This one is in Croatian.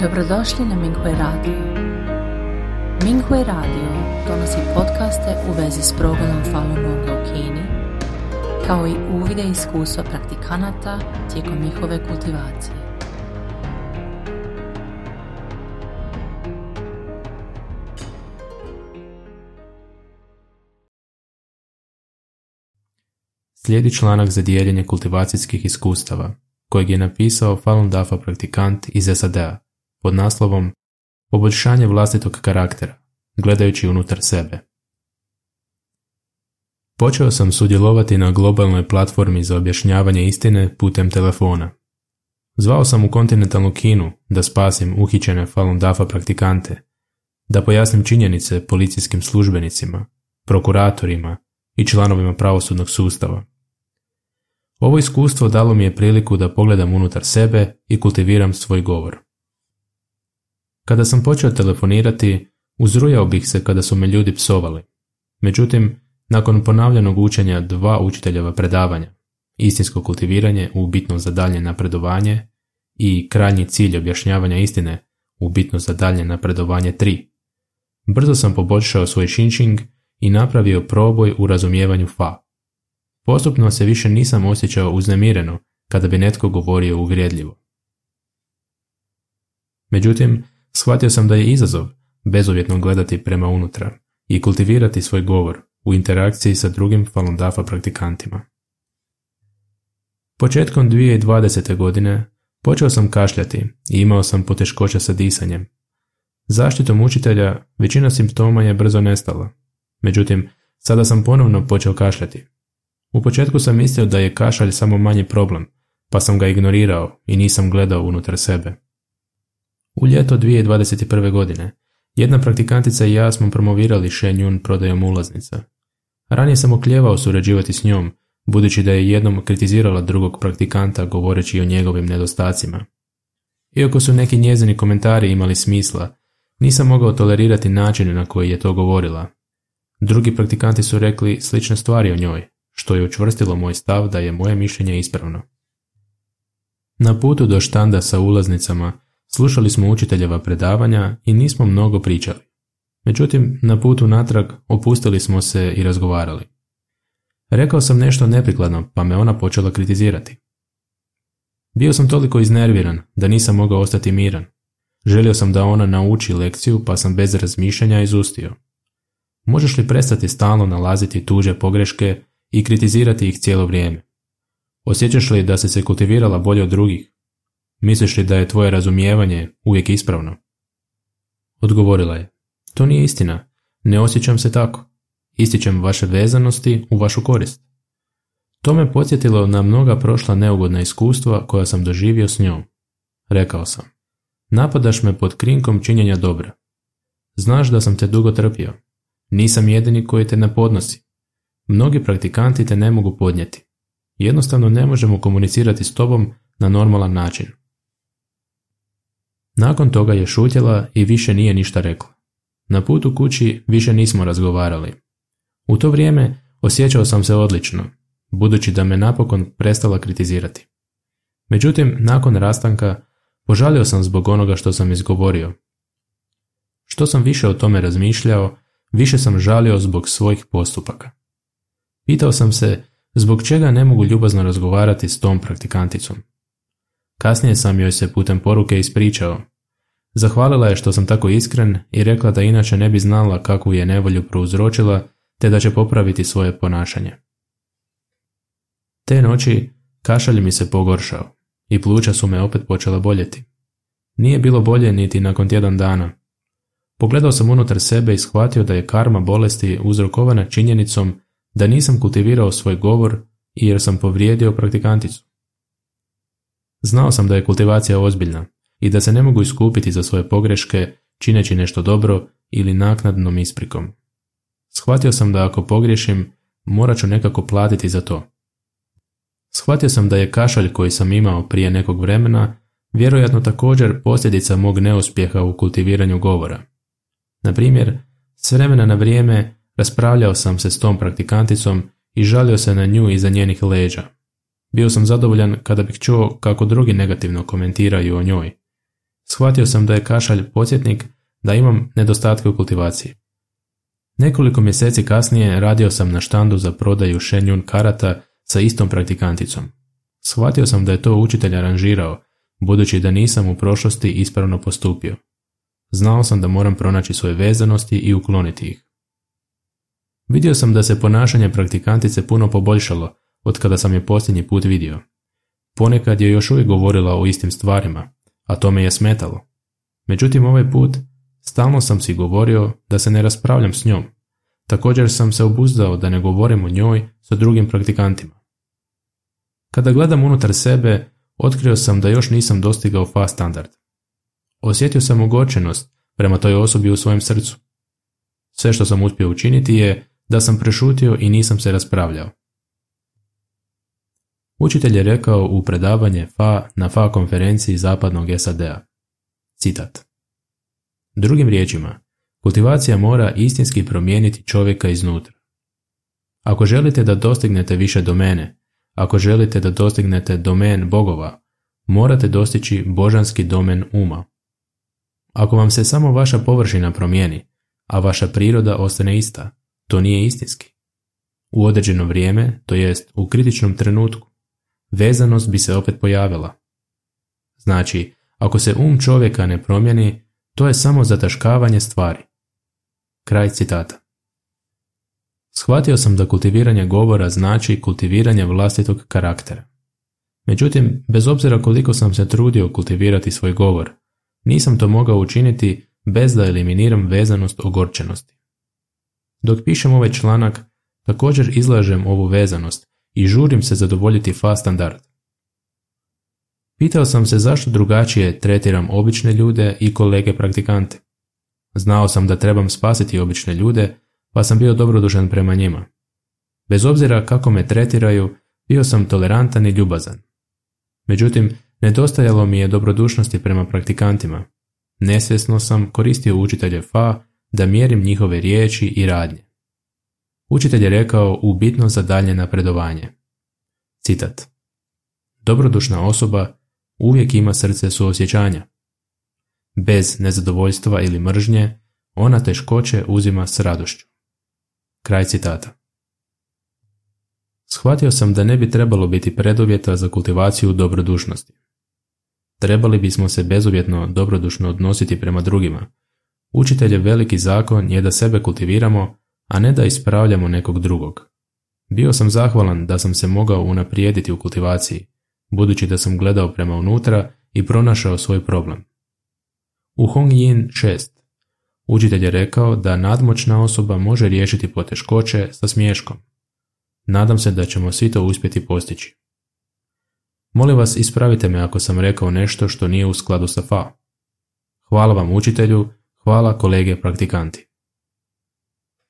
Dobrodošli na Minghui Radio. Minghui Radio donosi podcaste u vezi s progledom Falun Gonga u Kini, kao i uvide iskustva praktikanata tijekom njihove kultivacije. Slijedi članak za dijeljenje kultivacijskih iskustava, kojeg je napisao Falun Dafa praktikant iz SAD-a, pod naslovom Poboljšanje vlastitog karaktera, gledajući unutar sebe. Počeo sam sudjelovati na globalnoj platformi za objašnjavanje istine putem telefona. Zvao sam u kontinentalnu Kinu da spasim uhićene Falun Dafa praktikante, da pojasnim činjenice policijskim službenicima, prokuratorima i članovima pravosudnog sustava. Ovo iskustvo dalo mi je priliku da pogledam unutar sebe i kultiviram svoj govor. Kada sam počeo telefonirati, uzrujao bih se kada su me ljudi psovali. Međutim, nakon ponavljanog učenja dva učiteljeva predavanja, istinsko kultiviranje u bitno za dalje napredovanje i krajnji cilj objašnjavanja istine u bitno za dalje napredovanje 3, brzo sam poboljšao svoj shinching i napravio proboj u razumijevanju fa. Postupno se više nisam osjećao uznemireno kada bi netko govorio uvrijedljivo. Međutim, shvatio sam da je izazov bezuvjetno gledati prema unutra i kultivirati svoj govor u interakciji sa drugim Falun Dafa praktikantima. Početkom 2020. godine počeo sam kašljati i imao sam poteškoća sa disanjem. Zaštitom učitelja većina simptoma je brzo nestala. Međutim, sada sam ponovno počeo kašljati. U početku sam mislio da je kašalj samo manji problem, pa sam ga ignorirao i nisam gledao unutar sebe. U ljeto 2021. godine jedna praktikantica i ja smo promovirali Shenyun prodajom ulaznica. Ranije sam okljevao surađivati s njom, budući da je jednom kritizirala drugog praktikanta govoreći o njegovim nedostacima. Iako su neki njezini komentari imali smisla, nisam mogao tolerirati način na koji je to govorila. Drugi praktikanti su rekli slične stvari o njoj, što je učvrstilo moj stav da je moje mišljenje ispravno. Na putu do štanda sa ulaznicama slušali smo učiteljeva predavanja i nismo mnogo pričali. Međutim, na putu natrag opustili smo se i razgovarali. Rekao sam nešto neprikladno, pa me ona počela kritizirati. Bio sam toliko iznerviran da nisam mogao ostati miran. Želio sam da ona nauči lekciju, pa sam bez razmišljanja izustio. Možeš li prestati stalno nalaziti tuđe pogreške i kritizirati ih cijelo vrijeme? Osjećaš li da si se kultivirala bolje od drugih? Misliš li da je tvoje razumijevanje uvijek ispravno? Odgovorila je, to nije istina, ne osjećam se tako. Ističem vaše vezanosti u vašu korist. To me podsjetilo na mnoga prošla neugodna iskustva koja sam doživio s njom. Rekao sam, napadaš me pod krinkom činjenja dobra. Znaš da sam te dugo trpio. Nisam jedini koji te ne podnosi. Mnogi praktikanti te ne mogu podnijeti. Jednostavno ne možemo komunicirati s tobom na normalan način. Nakon toga je šutjela i više nije ništa rekla. Na putu kući više nismo razgovarali. U to vrijeme osjećao sam se odlično, budući da me napokon prestala kritizirati. Međutim, nakon rastanka, požalio sam zbog onoga što sam izgovorio. Što sam više o tome razmišljao, više sam žalio zbog svojih postupaka. Pitao sam se zbog čega ne mogu ljubazno razgovarati s tom praktikanticom. Kasnije sam joj se putem poruke ispričao. Zahvalila je što sam tako iskren i rekla da inače ne bi znala kakvu je nevolju prouzročila te da će popraviti svoje ponašanje. Te noći kašalj mi se pogoršao i pluća su me opet počela boljeti. Nije bilo bolje niti nakon tjedan dana. Pogledao sam unutar sebe i shvatio da je karma bolesti uzrokovana činjenicom da nisam kultivirao svoj govor i jer sam povrijedio praktikanticu. Znao sam da je kultivacija ozbiljna i da se ne mogu iskupiti za svoje pogreške čineći nešto dobro ili naknadnom isprikom. Shvatio sam da ako pogriješim, morat ću nekako platiti za to. Shvatio sam da je kašalj koji sam imao prije nekog vremena vjerojatno također posljedica mog neuspjeha u kultiviranju govora. Na primjer, s vremena na vrijeme raspravljao sam se s tom praktikanticom i žalio se na nju iza njenih leđa. Bio sam zadovoljan kada bih čuo kako drugi negativno komentiraju o njoj. Shvatio sam da je kašalj podsjetnik da imam nedostatke u kultivaciji. Nekoliko mjeseci kasnije radio sam na štandu za prodaju šenjun karata sa istom praktikanticom. Shvatio sam da je to učitelj aranžirao, budući da nisam u prošlosti ispravno postupio. Znao sam da moram pronaći svoje vezanosti i ukloniti ih. Vidio sam da se ponašanje praktikantice puno poboljšalo od kada sam je posljednji put vidio. Ponekad je još uvijek govorila o istim stvarima, a to me je smetalo. Međutim, ovaj put stalno sam si govorio da se ne raspravljam s njom. Također sam se obuzdao da ne govorim o njoj sa drugim praktikantima. Kada gledam unutar sebe, otkrio sam da još nisam dostigao fa standard. Osjetio sam ogorčenost prema toj osobi u svojem srcu. Sve što sam uspio učiniti je da sam prešutio i nisam se raspravljao. Učitelj je rekao u predavanje FA na FA konferenciji zapadnog SAD-a. Citat. Drugim riječima, kultivacija mora istinski promijeniti čovjeka iznutra. Ako želite da dostignete više domene, ako želite da dostignete domen bogova, morate dostići božanski domen uma. Ako vam se samo vaša površina promijeni, a vaša priroda ostane ista, to nije istinski. U određeno vrijeme, to jest u kritičnom trenutku, vezanost bi se opet pojavila. Znači, ako se um čovjeka ne promijeni, to je samo zataškavanje stvari. Kraj citata. Shvatio sam da kultiviranje govora znači kultiviranje vlastitog karaktera. Međutim, bez obzira koliko sam se trudio kultivirati svoj govor, nisam to mogao učiniti bez da eliminiram vezanost ogorčenosti. Dok pišem ovaj članak, također izlažem ovu vezanost i žurim se zadovoljiti fa standard. Pitao sam se zašto drugačije tretiram obične ljude i kolege praktikante. Znao sam da trebam spasiti obične ljude, pa sam bio dobrodušan prema njima. Bez obzira kako me tretiraju, bio sam tolerantan i ljubazan. Međutim, nedostajalo mi je dobrodušnosti prema praktikantima. Nesvjesno sam koristio učitelje FA da mjerim njihove riječi i radnje. Učitelj je rekao u bitno za dalje napredovanje. Citat. Dobrodušna osoba uvijek ima srce suosjećanja. Bez nezadovoljstva ili mržnje, ona teškoće uzima s radošću. Kraj citata. Shvatio sam da ne bi trebalo biti preduvjeta za kultivaciju dobrodušnosti. Trebali bismo se bezuvjetno dobrodušno odnositi prema drugima. Učitelj veliki zakon je da sebe kultiviramo, a ne da ispravljamo nekog drugog. Bio sam zahvalan da sam se mogao unaprijediti u kultivaciji, budući da sam gledao prema unutra i pronašao svoj problem. U Hong Yin 6 učitelj je rekao da nadmoćna osoba može riješiti poteškoće sa smješkom. Nadam se da ćemo svi to uspjeti postići. Molim vas ispravite me ako sam rekao nešto što nije u skladu sa fa. Hvala vam učitelju, hvala kolege praktikanti.